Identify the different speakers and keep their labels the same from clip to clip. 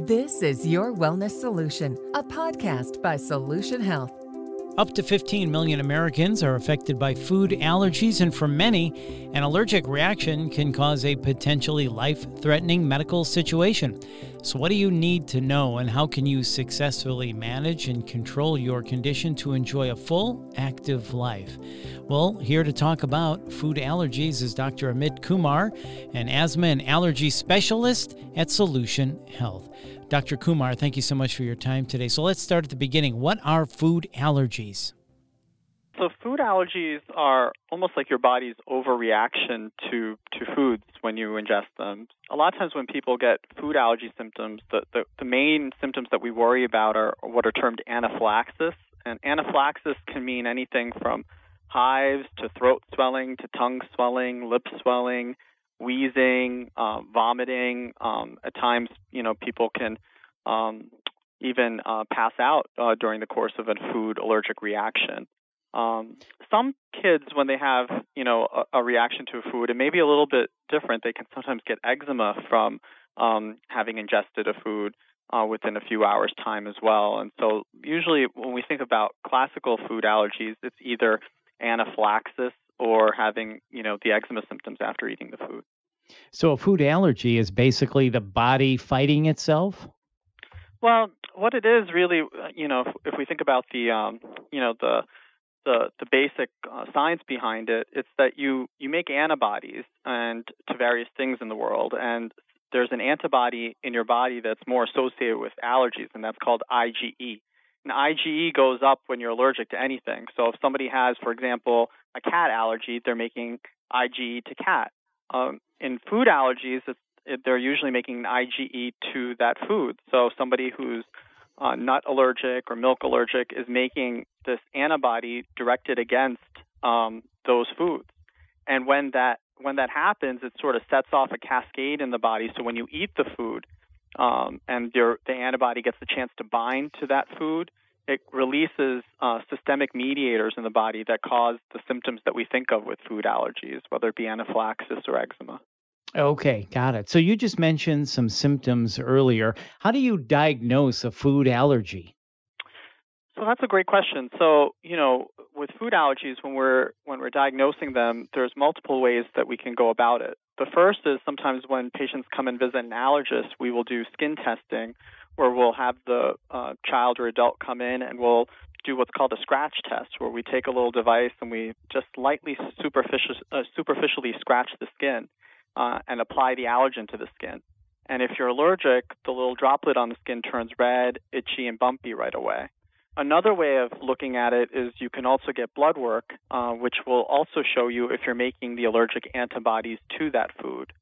Speaker 1: This is Your Wellness Solution, a podcast by Solution Health.
Speaker 2: Up to 15 million Americans are affected by food allergies, and for many, an allergic reaction can cause a potentially life threatening medical situation. So, what do you need to know, and how can you successfully manage and control your condition to enjoy a full, active life? Well, here to talk about food allergies is Dr. Amit Kumar, an asthma and allergy specialist at Solution Health. Dr. Kumar, thank you so much for your time today. So let's start at the beginning. What are food allergies?
Speaker 3: So food allergies are almost like your body's overreaction to, to foods when you ingest them. A lot of times when people get food allergy symptoms, the, the, the main symptoms that we worry about are what are termed anaphylaxis. And anaphylaxis can mean anything from hives to throat swelling to tongue swelling, lip swelling, wheezing, uh, vomiting. Um, at times, you know, people can um, even uh, pass out uh, during the course of a food allergic reaction. Um, some kids, when they have, you know, a, a, reaction to a food, it may be a little bit different. They can sometimes get eczema from um, having ingested a food uh, within a few hours' time as well. And so, usually, when we think about classical food allergies, it's either anaphylaxis or having, you know, the eczema symptoms after eating the food.
Speaker 2: So a food allergy is basically the body fighting itself?
Speaker 3: Well, what it is really, uh, you know, if, if we think about the, um, you know, the the the basic uh, science behind it, it's that you you make antibodies and to various things in the world, and there's an antibody in your body that's more associated with allergies, and that's called IgE. And IgE goes up when you're allergic to anything. So if somebody has, for example, a cat allergy, they're making IgE to cat. Um, in food allergies, it, they're usually making an IgE to that food. So somebody who's uh, nut allergic or milk allergic is making this antibody directed against um, those foods. And when that when that happens, it sort of sets off a cascade in the body. So when you eat the food, um, and your, the antibody gets the chance to bind to that food, it releases uh, systemic mediators in the body that cause the symptoms that we think of with food allergies, whether it be anaphylaxis or eczema.
Speaker 2: Okay, got it. So you just mentioned some symptoms earlier. How do you diagnose a food allergy?
Speaker 3: So that's a great question. So, you know, with food allergies when we're when we're diagnosing them, there's multiple ways that we can go about it. The first is sometimes when patients come and visit an allergist, we will do skin testing where we'll have the uh, child or adult come in and we'll do what's called a scratch test, where we take a little device and we just lightly superficial, uh, superficially scratch the skin uh, and apply the allergen to the skin. And if you're allergic, the little droplet on the skin turns red, itchy, and bumpy right away. Another way of looking at it is you can also get blood work, uh, which will also show you if you're making the allergic antibodies to that food.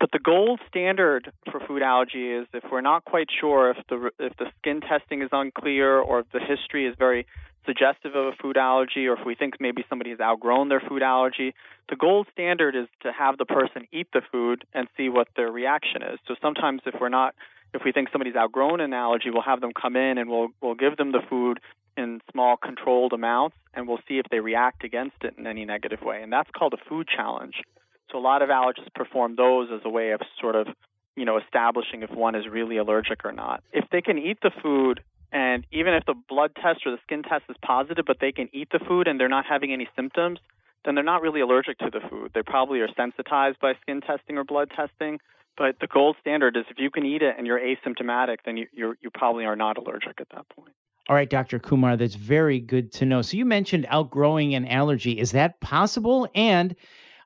Speaker 3: But the gold standard for food allergy is if we're not quite sure if the if the skin testing is unclear or if the history is very suggestive of a food allergy or if we think maybe somebody has outgrown their food allergy, the gold standard is to have the person eat the food and see what their reaction is. So sometimes if we're not if we think somebody's outgrown an allergy, we'll have them come in and we'll we'll give them the food in small controlled amounts and we'll see if they react against it in any negative way. And that's called a food challenge. So a lot of allergists perform those as a way of sort of, you know, establishing if one is really allergic or not. If they can eat the food and even if the blood test or the skin test is positive, but they can eat the food and they're not having any symptoms, then they're not really allergic to the food. They probably are sensitized by skin testing or blood testing. But the gold standard is if you can eat it and you're asymptomatic, then you you you probably are not allergic at that point.
Speaker 2: All right, Dr. Kumar, that's very good to know. So you mentioned outgrowing an allergy. Is that possible? And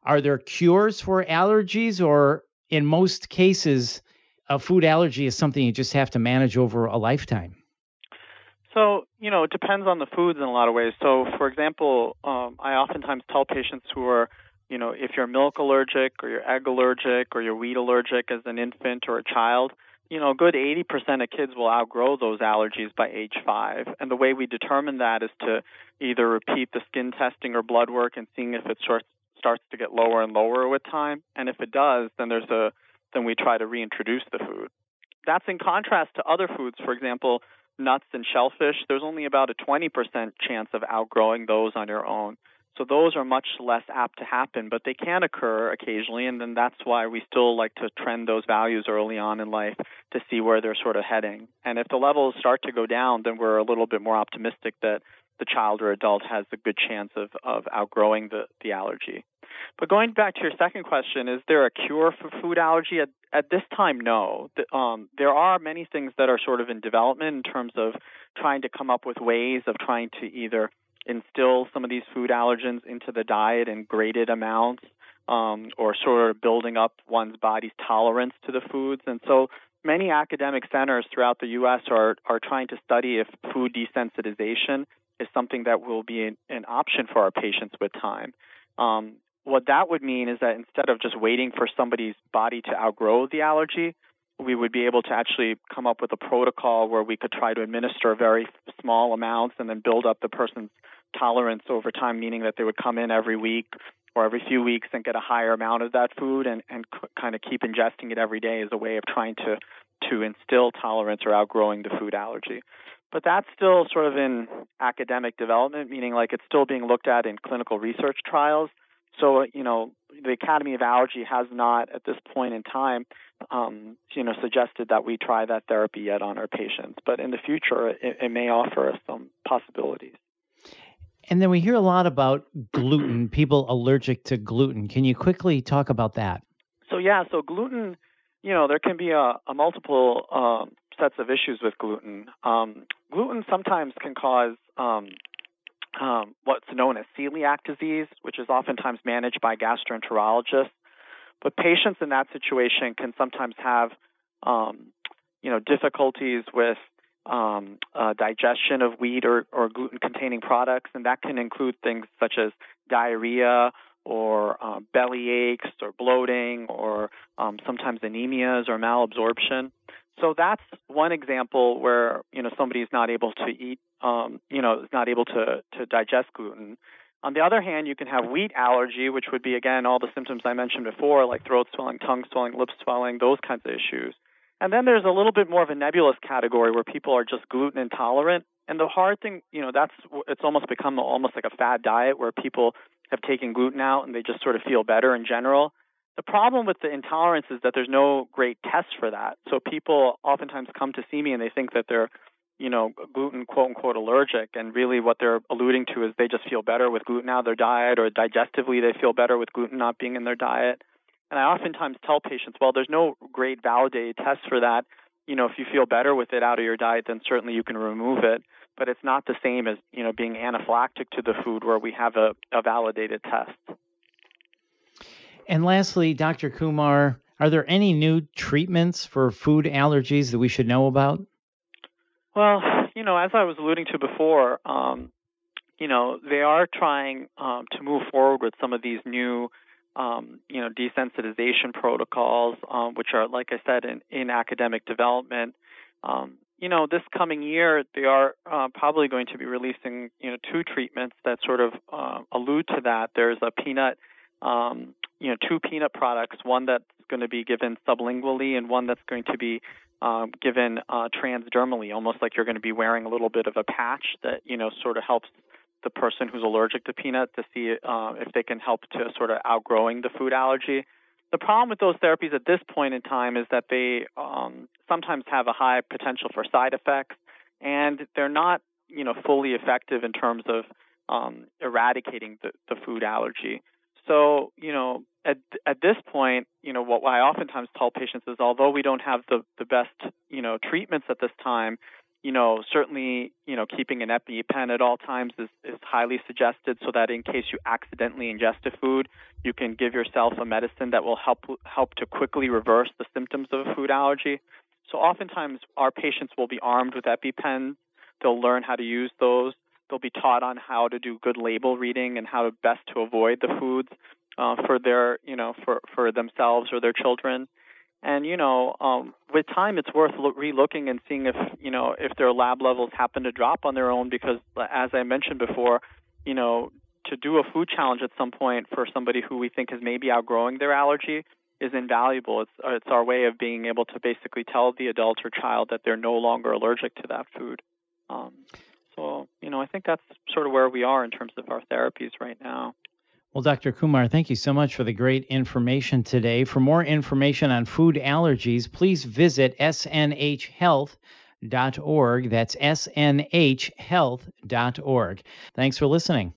Speaker 2: are there cures for allergies, or in most cases, a food allergy is something you just have to manage over a lifetime?
Speaker 3: So, you know, it depends on the foods in a lot of ways. So, for example, um, I oftentimes tell patients who are, you know, if you're milk allergic or you're egg allergic or you're wheat allergic as an infant or a child, you know, a good 80% of kids will outgrow those allergies by age five. And the way we determine that is to either repeat the skin testing or blood work and seeing if it starts to get lower and lower with time. And if it does, then there's a then we try to reintroduce the food. That's in contrast to other foods, for example, nuts and shellfish. There's only about a 20% chance of outgrowing those on your own. So those are much less apt to happen, but they can occur occasionally, and then that's why we still like to trend those values early on in life to see where they're sort of heading. And if the levels start to go down, then we're a little bit more optimistic that the child or adult has a good chance of, of outgrowing the, the allergy. But going back to your second question, is there a cure for food allergy? At, at this time, no. The, um, there are many things that are sort of in development in terms of trying to come up with ways of trying to either instill some of these food allergens into the diet in graded amounts um, or sort of building up one's body's tolerance to the foods. And so many academic centers throughout the U.S. are, are trying to study if food desensitization is something that will be an, an option for our patients with time. Um, what that would mean is that instead of just waiting for somebody's body to outgrow the allergy, we would be able to actually come up with a protocol where we could try to administer very small amounts and then build up the person's tolerance over time, meaning that they would come in every week or every few weeks and get a higher amount of that food and, and c- kind of keep ingesting it every day as a way of trying to, to instill tolerance or outgrowing the food allergy. But that's still sort of in academic development, meaning like it's still being looked at in clinical research trials. So, you know, the Academy of Allergy has not, at this point in time, um, you know, suggested that we try that therapy yet on our patients. But in the future, it, it may offer us some possibilities.
Speaker 2: And then we hear a lot about gluten, people allergic to gluten. Can you quickly talk about that?
Speaker 3: So, yeah, so gluten, you know, there can be a, a multiple um, sets of issues with gluten. Um, gluten sometimes can cause um, um, what's known as celiac disease, which is oftentimes managed by gastroenterologists. But patients in that situation can sometimes have, um, you know, difficulties with um, uh, digestion of wheat or, or gluten-containing products, and that can include things such as diarrhea or uh, belly aches or bloating or um, sometimes anemias or malabsorption. So that's one example where you know somebody is not able to eat, um, you know, is not able to to digest gluten. On the other hand, you can have wheat allergy, which would be again all the symptoms I mentioned before, like throat swelling, tongue swelling, lip swelling, those kinds of issues. And then there's a little bit more of a nebulous category where people are just gluten intolerant. And the hard thing, you know, that's it's almost become almost like a fad diet where people have taken gluten out and they just sort of feel better in general. The problem with the intolerance is that there's no great test for that. So people oftentimes come to see me and they think that they're, you know, gluten quote unquote allergic, and really what they're alluding to is they just feel better with gluten out of their diet, or digestively they feel better with gluten not being in their diet. And I oftentimes tell patients, well, there's no great validated test for that. You know, if you feel better with it out of your diet, then certainly you can remove it. But it's not the same as, you know, being anaphylactic to the food where we have a, a validated test.
Speaker 2: And lastly, Dr. Kumar, are there any new treatments for food allergies that we should know about?
Speaker 3: Well, you know, as I was alluding to before, um, you know, they are trying um, to move forward with some of these new, um, you know, desensitization protocols, um, which are, like I said, in, in academic development. Um, you know, this coming year, they are uh, probably going to be releasing, you know, two treatments that sort of uh, allude to that. There's a peanut um, you know, two peanut products, one that's going to be given sublingually and one that's going to be um, given uh, transdermally, almost like you're going to be wearing a little bit of a patch that, you know, sort of helps the person who's allergic to peanut to see uh, if they can help to sort of outgrowing the food allergy. The problem with those therapies at this point in time is that they um, sometimes have a high potential for side effects, and they're not, you know, fully effective in terms of um, eradicating the, the food allergy. So, you know, at at this point, you know, what I oftentimes tell patients is, although we don't have the the best, you know, treatments at this time, you know, certainly, you know, keeping an EpiPen at all times is, is highly suggested so that in case you accidentally ingest a food, you can give yourself a medicine that will help help to quickly reverse the symptoms of a food allergy. So oftentimes our patients will be armed with EpiPens. They'll learn how to use those. They'll be taught on how to do good label reading and how to best to avoid the foods uh, for their, you know, for for themselves or their children. And you know, um, with time, it's worth lo- relooking and seeing if you know if their lab levels happen to drop on their own. Because, as I mentioned before, you know, to do a food challenge at some point for somebody who we think is maybe outgrowing their allergy is invaluable. It's it's our way of being able to basically tell the adult or child that they're no longer allergic to that food. Um, you know, I think that's sort of where we are in terms of our therapies right now.
Speaker 2: Well, Dr. Kumar, thank you so much for the great information today. For more information on food allergies, please visit snhhealth.org. That's snhhealth.org. Thanks for listening.